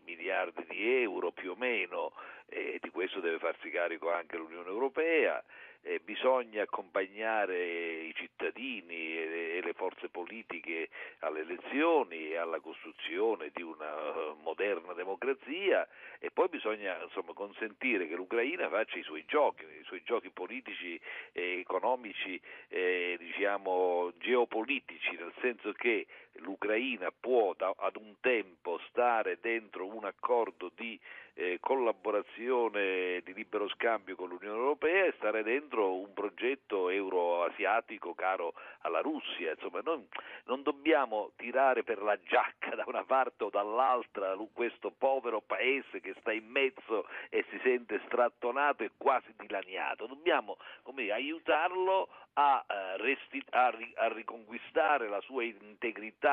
miliardi di euro più o meno, e di questo deve farsi carico anche l'Unione Europea eh, bisogna accompagnare i cittadini e e le, forze politiche alle elezioni e alla costruzione di una uh, moderna democrazia e poi bisogna insomma, consentire che l'Ucraina faccia i suoi giochi, i suoi giochi politici e economici, eh, diciamo geopolitici, nel senso che l'Ucraina può da, ad un tempo stare dentro un accordo di eh, collaborazione di libero scambio con l'Unione Europea e stare dentro un progetto euroasiatico caro alla Russia. Insomma, non, non dobbiamo tirare per la giacca da una parte o dall'altra questo povero paese che sta in mezzo e si sente strattonato e quasi dilaniato. Dobbiamo come, aiutarlo a, eh, resti- a, a, riconquistare la sua integrità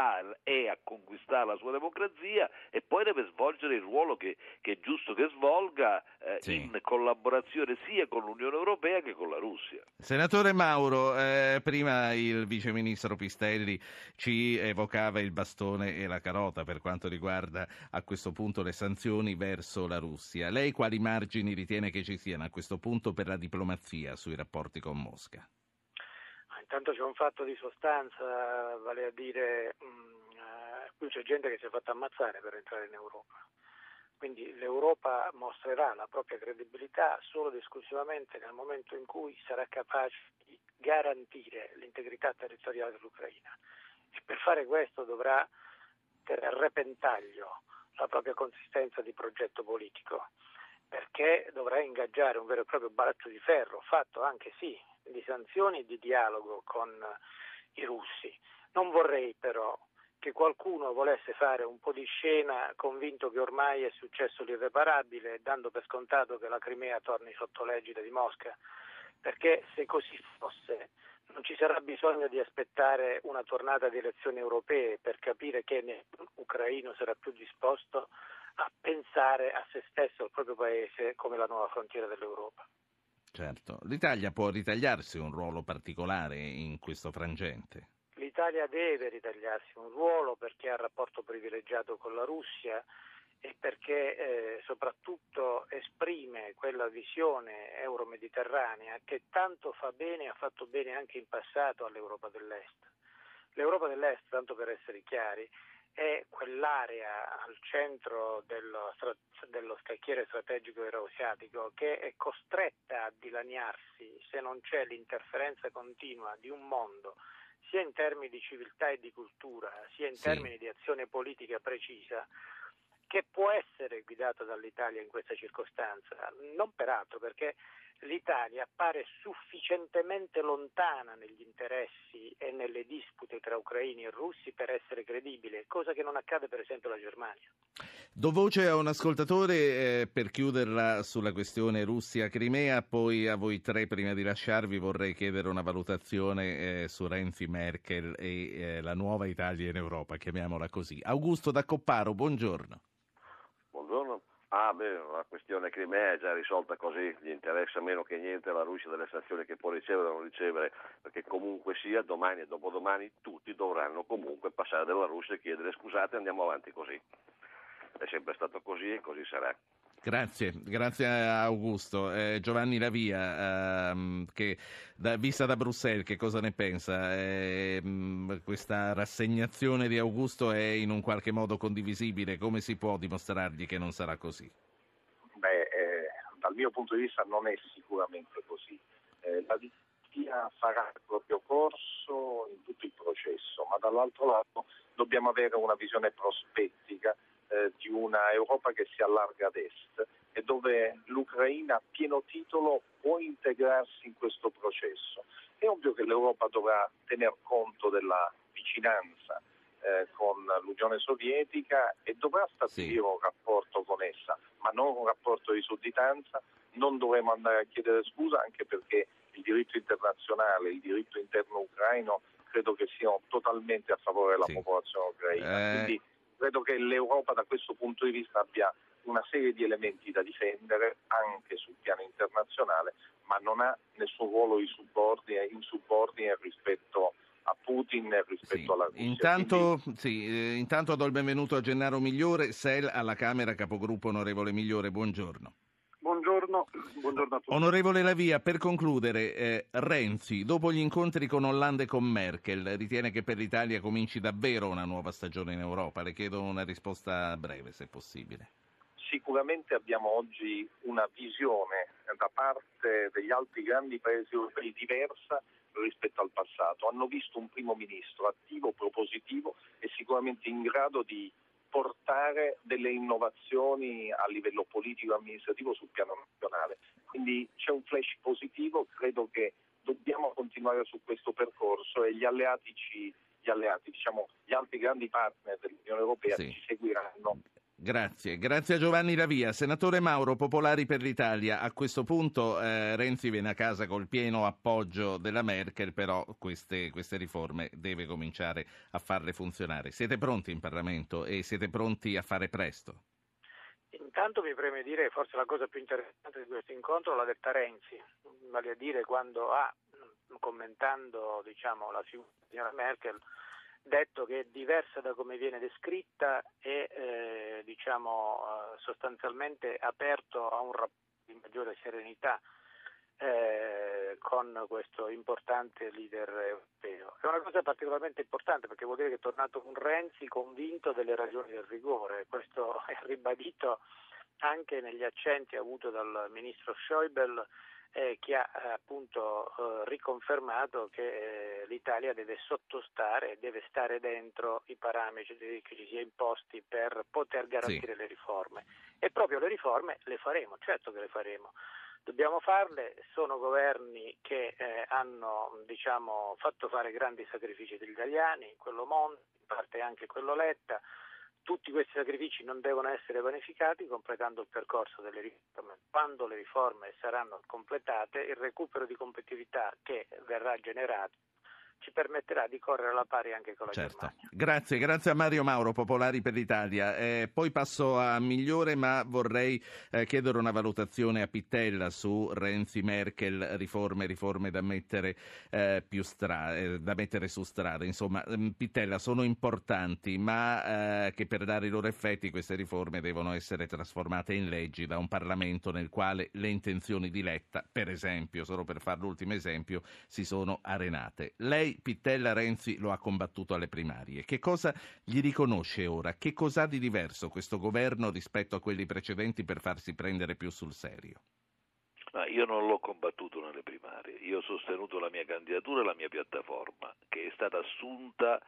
e a conquistare la sua democrazia e poi deve svolgere il ruolo che, che è giusto che svolga eh, sì. in collaborazione sia con l'Unione Europea che con la Russia. Senatore Mauro, eh, prima il viceministro Pistelli ci evocava il bastone e la carota per quanto riguarda a questo punto le sanzioni verso la Russia. Lei quali margini ritiene che ci siano a questo punto per la diplomazia sui rapporti con Mosca? Intanto c'è un fatto di sostanza, vale a dire mh, mm, eh, qui c'è gente che si è fatta ammazzare per entrare in Europa. Quindi l'Europa mostrerà la propria credibilità solo ed esclusivamente nel momento in cui sarà capace di garantire l'integrità territoriale dell'Ucraina. E per fare questo dovrà tenere a repentaglio la propria consistenza di progetto politico, perché dovrà ingaggiare un vero e proprio baratto di ferro, fatto anche sì di sanzioni e di dialogo con i russi. Non vorrei però che qualcuno volesse fare un po' di scena convinto che ormai è successo l'irreparabile, dando per scontato che la Crimea torni sotto l'egida di Mosca, perché se così fosse non ci sarà bisogno di aspettare una tornata di elezioni europee per capire che nessun ucraino sarà più disposto a pensare a se stesso, al proprio paese, come la nuova frontiera dell'Europa. Certo, l'Italia può ritagliarsi un ruolo particolare in questo frangente. L'Italia deve ritagliarsi un ruolo perché ha rapporto privilegiato con la Russia e perché eh, soprattutto esprime quella visione euromediterranea che tanto fa bene e ha fatto bene anche in passato all'Europa dell'Est. L'Europa dell'Est, tanto per essere chiari, è quell'area al centro dello, dello scacchiere strategico euroasiatico che è costretta a dilaniarsi se non c'è l'interferenza continua di un mondo sia in termini di civiltà e di cultura, sia in sì. termini di azione politica precisa, che può essere guidato dall'Italia in questa circostanza, non peraltro perché l'Italia appare sufficientemente lontana negli interessi e nelle dispute tra ucraini e russi per essere credibile, cosa che non accade per esempio alla Germania. Do voce a un ascoltatore eh, per chiuderla sulla questione Russia-Crimea, poi a voi tre prima di lasciarvi vorrei chiedere una valutazione eh, su Renzi, Merkel e eh, la nuova Italia in Europa, chiamiamola così. Augusto da Copparo, buongiorno. Buongiorno. Ah, beh, la questione Crimea è già risolta così, gli interessa meno che niente la Russia delle sanzioni che può ricevere o non ricevere, perché comunque sia domani e dopodomani tutti dovranno comunque passare dalla Russia e chiedere scusate andiamo avanti così. È sempre stato così e così sarà. Grazie, grazie a Augusto. Eh, Giovanni Lavia, ehm, che da, vista da Bruxelles, che cosa ne pensa? Eh, questa rassegnazione di Augusto è in un qualche modo condivisibile, come si può dimostrargli che non sarà così? Beh, eh, dal mio punto di vista non è sicuramente così. Eh, la diplomazia farà il proprio corso in tutto il processo, ma dall'altro lato dobbiamo avere una visione prospettica eh, di una Europa che si allarga ad est e dove l'Ucraina a pieno titolo può integrarsi in questo processo. È ovvio che l'Europa dovrà tener conto della vicinanza eh, con l'Unione Sovietica e dovrà stabilire sì. un rapporto con essa, ma non un rapporto di sudditanza, non dovremo andare a chiedere scusa anche perché il diritto internazionale, il diritto interno ucraino credo che siano totalmente a favore della sì. popolazione ucraina. Eh... Quindi credo che l'Europa da questo punto di vista abbia una serie di elementi da difendere anche sul piano internazionale, ma non ha nessun ruolo di subordine, in subordine rispetto a Putin rispetto sì. alla Russia. Intanto, Quindi... sì, eh, intanto do il benvenuto a Gennaro Migliore, SEL alla Camera, capogruppo onorevole Migliore, buongiorno. Buongiorno, buongiorno, a tutti. Onorevole Lavia, per concludere, eh, Renzi, dopo gli incontri con Hollande e con Merkel, ritiene che per l'Italia cominci davvero una nuova stagione in Europa? Le chiedo una risposta breve, se possibile. Sicuramente abbiamo oggi una visione da parte degli altri grandi paesi europei diversa rispetto al passato. Hanno visto un primo ministro attivo, propositivo e sicuramente in grado di portare delle innovazioni a livello politico e amministrativo sul piano nazionale. Quindi c'è un flash positivo, credo che dobbiamo continuare su questo percorso e gli alleati, ci, gli, alleati diciamo, gli altri grandi partner dell'Unione Europea sì. ci seguiranno Grazie, grazie a Giovanni Lavia. Senatore Mauro, Popolari per l'Italia. A questo punto eh, Renzi viene a casa col pieno appoggio della Merkel, però queste, queste, riforme deve cominciare a farle funzionare. Siete pronti in Parlamento e siete pronti a fare presto? Intanto mi preme dire forse la cosa più interessante di questo incontro l'ha detta Renzi, vale a dire quando ha, commentando diciamo, la signora Merkel, detto che è diversa da come viene descritta e eh, diciamo, eh, sostanzialmente aperto a un rapporto di maggiore serenità eh, con questo importante leader europeo. È una cosa particolarmente importante perché vuol dire che è tornato un Renzi convinto delle ragioni del rigore, questo *laughs* è ribadito anche negli accenti avuto dal ministro Schäuble eh, che ha eh, appunto eh, riconfermato che eh, l'Italia deve sottostare, deve stare dentro i parametri che ci si è imposti per poter garantire sì. le riforme. E proprio le riforme le faremo, certo che le faremo. Dobbiamo farle, sono governi che eh, hanno diciamo, fatto fare grandi sacrifici agli italiani, quello Monti, in parte anche quello Letta, tutti questi sacrifici non devono essere vanificati completando il percorso delle riforme. Quando le riforme saranno completate, il recupero di competitività che verrà generato ci permetterà di correre alla pari anche con la certo. Germania. Grazie, grazie a Mario Mauro, Popolari per l'Italia. Eh, poi passo a Migliore, ma vorrei eh, chiedere una valutazione a Pittella su Renzi, Merkel, riforme, riforme da mettere, eh, stra- eh, da mettere su strada. Insomma, mm, Pittella sono importanti, ma eh, che per dare i loro effetti queste riforme devono essere trasformate in leggi da un Parlamento nel quale le intenzioni di Letta, per esempio, solo per fare l'ultimo esempio, si sono arenate. Lei Pittella Renzi lo ha combattuto alle primarie. Che cosa gli riconosce ora? Che cosa ha di diverso questo governo rispetto a quelli precedenti per farsi prendere più sul serio? Ma io non l'ho combattuto nelle primarie, io ho sostenuto la mia candidatura e la mia piattaforma, che è stata assunta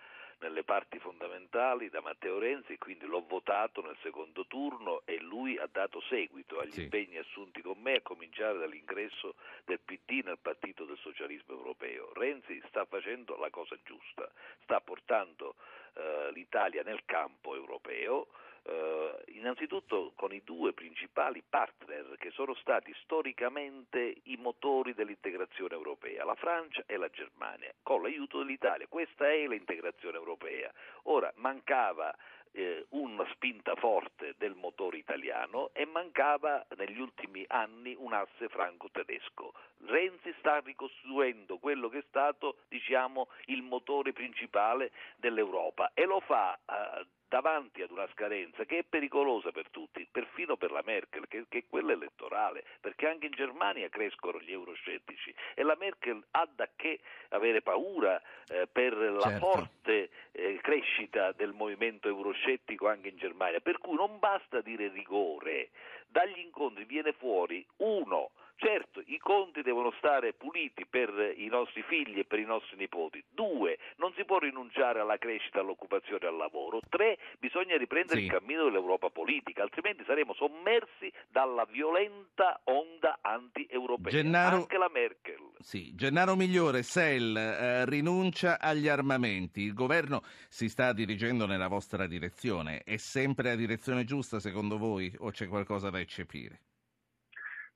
nelle parti fondamentali da Matteo Renzi, quindi l'ho votato nel secondo turno e lui ha dato seguito agli sì. impegni assunti con me, a cominciare dall'ingresso del PD nel Partito del Socialismo Europeo. Renzi sta facendo la cosa giusta, sta portando eh, l'Italia nel campo europeo eh, innanzitutto con i due principali partner che sono stati storicamente i motori dell'integrazione europea, la Francia e la Germania, con l'aiuto dell'Italia. Questa è l'integrazione europea. Ora mancava eh, una spinta forte del motore italiano e mancava negli ultimi anni un asse franco-tedesco. Renzi sta ricostruendo quello che è stato diciamo, il motore principale dell'Europa e lo fa eh, davanti ad una scadenza che è pericolosa per tutti, perfino per la Merkel, che, che, è quella elettorale, perché anche in Germania crescono gli euroscettici e la Merkel ha da che avere paura eh, per la Certo. forte eh, crescita del movimento euroscettico anche in Germania, per cui non basta dire rigore, dagli incontri viene fuori uno Certo, i conti devono stare puliti per i nostri figli e per i nostri nipoti. Due, non si può rinunciare alla crescita, all'occupazione e al lavoro. Tre, bisogna riprendere Sì. il cammino dell'Europa politica, altrimenti saremo sommersi dalla violenta onda anti-europea. Gennaro- Anche la Merkel. Sì, Gennaro Migliore, SEL eh, rinuncia agli armamenti. Il governo si sta dirigendo nella vostra direzione. È sempre la direzione giusta secondo voi o c'è qualcosa da eccepire?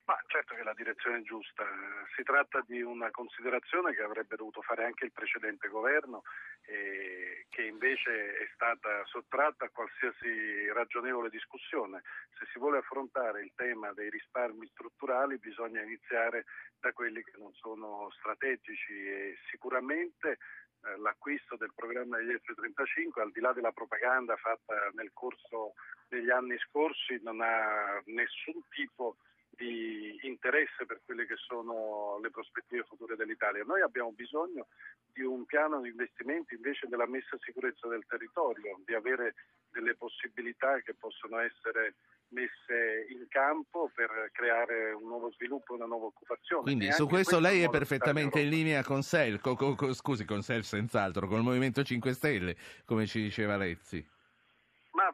Ma certo che la direzione è giusta, si tratta di una considerazione che avrebbe dovuto fare anche il precedente governo e che invece è stata sottratta a qualsiasi ragionevole discussione. Se si vuole affrontare il tema dei risparmi strutturali bisogna iniziare da quelli che non sono strategici e sicuramente eh, l'acquisto del programma degli F-35 al di là della propaganda fatta nel corso degli anni scorsi non ha nessun tipo di interesse per quelle che sono le prospettive future dell'Italia. Noi abbiamo bisogno di un piano di investimenti invece della messa in sicurezza del territorio, di avere delle possibilità che possono essere messe in campo per creare un nuovo sviluppo una nuova occupazione. Quindi su anche questo lei è di perfettamente in linea con SEL, co- co- scusi, con SEL senz'altro, col Movimento 5 Stelle, come ci diceva Lezzi.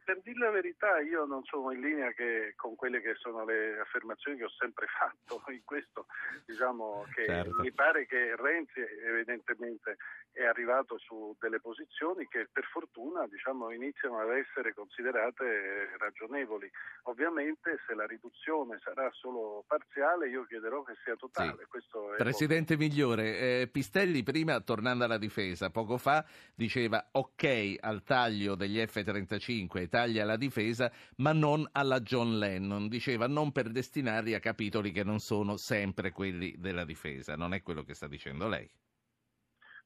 Per dire la verità io non sono in linea che- con quelle che sono le affermazioni che ho sempre fatto, *laughs* in questo diciamo che Certo. mi pare che Renzi evidentemente è arrivato su delle posizioni che per fortuna diciamo, iniziano ad essere considerate ragionevoli. Ovviamente se la riduzione sarà solo parziale io chiederò che sia totale. È Presidente Migliore, eh, Pistelli prima, tornando alla difesa, poco fa diceva ok al taglio degli F-35 e tagli alla difesa, ma non alla John Lennon. Diceva non per destinarli a capitoli che non sono sempre quelli della difesa. Non è quello che sta dicendo lei.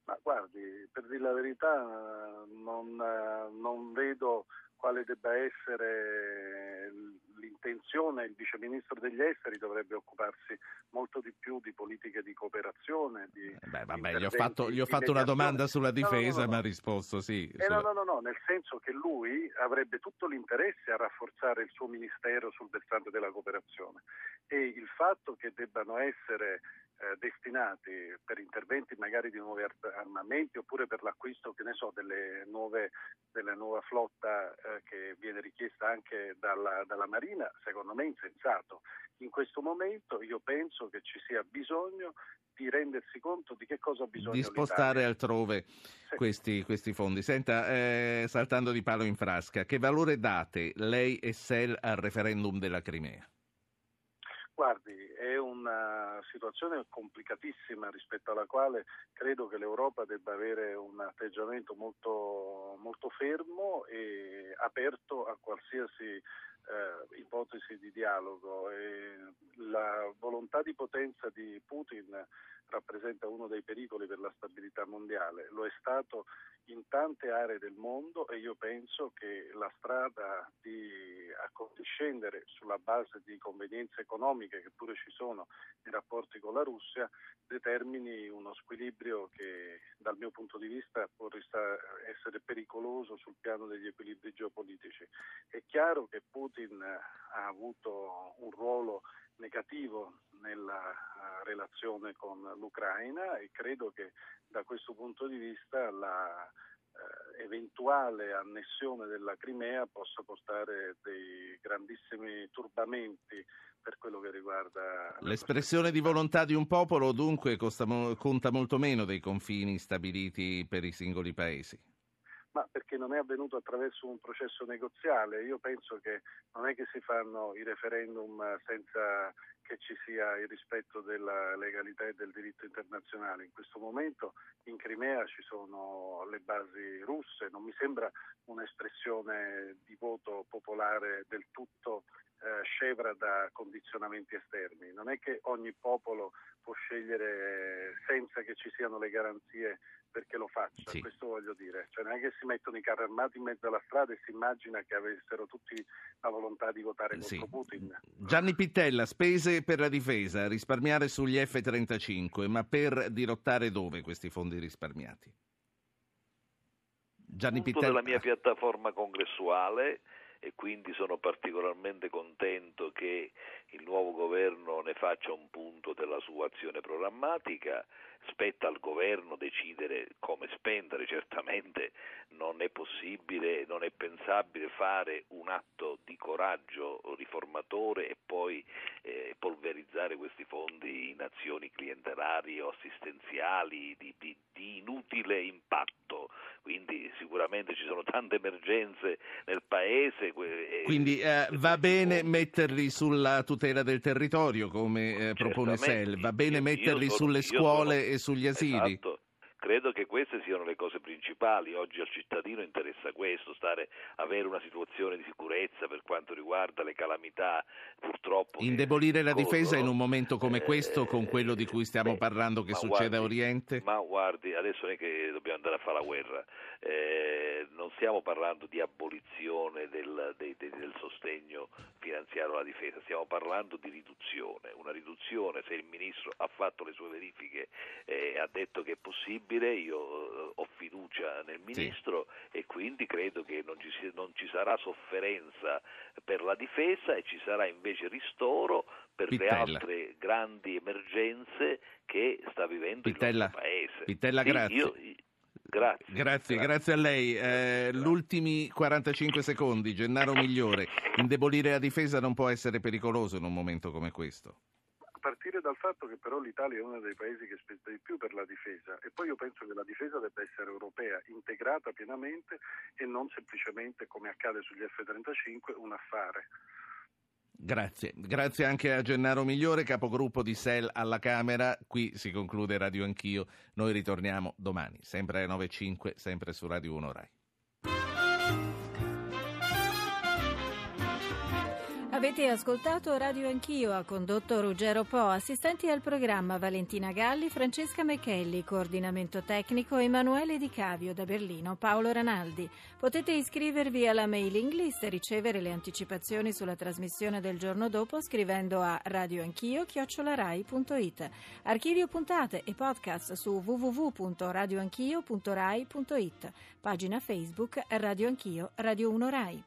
Ma guardi, per dire la verità non, eh, non vedo quale debba essere l'intenzione, il Vice Ministro degli Esteri dovrebbe occuparsi molto di più di politiche di cooperazione. Di Beh, vabbè, gli ho fatto, gli ho fatto una domanda sulla No, no, no, difesa, no. ma ha risposto sì. Eh, sulla- no, no, no, no, nel senso che lui avrebbe tutto l'interesse a rafforzare il suo ministero sul versante della cooperazione e il fatto che debbano essere eh, destinati per interventi magari di nuovi ar- armamenti oppure per l'acquisto, che ne so, delle nuove, della nuova flotta eh, che viene richiesta anche dalla, dalla Marina, secondo me è insensato. In questo momento io penso che ci sia bisogno di rendersi conto di che cosa ha bisogno di spostare altrove questi, questi fondi. Senta, eh, saltando di palo in frasca, che valore date lei e SEL al referendum della Crimea? Guardi, è una situazione complicatissima rispetto alla quale credo che l'Europa debba avere un atteggiamento molto, molto fermo e aperto a qualsiasi eh, ipotesi di dialogo. E la volontà di potenza di Putin rappresenta uno dei pericoli per la stabilità mondiale. Lo è stato in tante aree del mondo e io penso che la strada di accondiscendere sulla base di convenienze economiche che pure ci sono nei rapporti con la Russia determini uno squilibrio che dal mio punto di vista può essere pericoloso sul piano degli equilibri geopolitici. È chiaro che Putin ha avuto un ruolo negativo nella eh, relazione con l'Ucraina e credo che da questo punto di vista la eh, eventuale annessione della Crimea possa portare dei grandissimi turbamenti per quello che riguarda L'espressione di volontà di un popolo dunque costa conta molto meno dei confini stabiliti per i singoli paesi. Ma perché non è avvenuto attraverso un processo negoziale. Io penso che non è che si fanno i referendum senza che ci sia il rispetto della legalità e del diritto internazionale. In questo momento in Crimea ci sono le basi russe, non mi sembra un'espressione di voto popolare del tutto eh, scevra da condizionamenti esterni. Non è che ogni popolo può scegliere senza che ci siano le garanzie perché lo faccia, sì. questo voglio dire. Cioè, non è che si mettono i carri armati in mezzo alla strada e si immagina che avessero tutti la volontà di votare contro sì. Putin. Gianni Pittella, spese per la difesa, risparmiare sugli F-35, ma per dirottare dove questi fondi risparmiati? Gianni Pittella. della mia piattaforma congressuale e quindi sono particolarmente contento che il nuovo governo ne faccia un punto della sua azione programmatica spetta al governo decidere come spendere, certamente non è possibile, non è pensabile fare un atto di coraggio riformatore e poi eh, polverizzare questi fondi in azioni clientelari o assistenziali di, di, di inutile impatto. Quindi sicuramente ci sono tante emergenze nel paese. Quindi eh, va bene metterli sulla tutela del territorio come eh, propone SEL, va bene metterli sono, sulle scuole e sugli asili. Esatto. Credo che queste siano le cose principali. Oggi al cittadino interessa questo, stare, avere una situazione di sicurezza per quanto riguarda le calamità, purtroppo. Indebolire la corrono. difesa in un momento come questo, con quello di cui stiamo beh, parlando che succede guardi, a Oriente? Ma guardi, adesso non è che dobbiamo andare a fare la guerra. Eh, non stiamo parlando di abolizione del, del, del sostegno finanziario alla difesa, stiamo parlando di riduzione. Una riduzione, se il Ministro ha fatto le sue verifiche e eh, ha detto che è possibile, possibile, io eh, ho fiducia nel Ministro sì. e quindi credo che non ci, non ci, sarà sofferenza per la difesa e ci sarà invece ristoro per Pittella. le altre grandi emergenze che sta vivendo Pittella. il nostro Paese. Pittella, sì, grazie. Io, Grazie, grazie, grazie, grazie, a lei. Eh, ultimi 45 secondi, Gennaro Migliore. Indebolire la difesa non può essere pericoloso in un momento come questo partire dal fatto che però l'Italia è uno dei paesi che spende di più per la difesa e poi io penso che la difesa debba essere europea, integrata pienamente e non semplicemente, come accade sugli F-35, un affare. Grazie, grazie anche a Gennaro Migliore, capogruppo di SEL alla Camera. Qui si conclude Radio Anch'io. Noi ritorniamo domani, sempre alle 9.05, sempre su Radio 1 Rai. Avete ascoltato Radio Anch'io, ha condotto Ruggero Po, assistenti al programma Valentina Galli, Francesca Mecchelli, coordinamento tecnico Emanuele Di Cavio da Berlino, Paolo Ranaldi. Potete iscrivervi alla mailing list e ricevere le anticipazioni sulla trasmissione del giorno dopo scrivendo a radioanchio.it. Archivio puntate e podcast su www.radioanchio.rai.it. Pagina Facebook Radio Anch'io, Radio 1 Rai.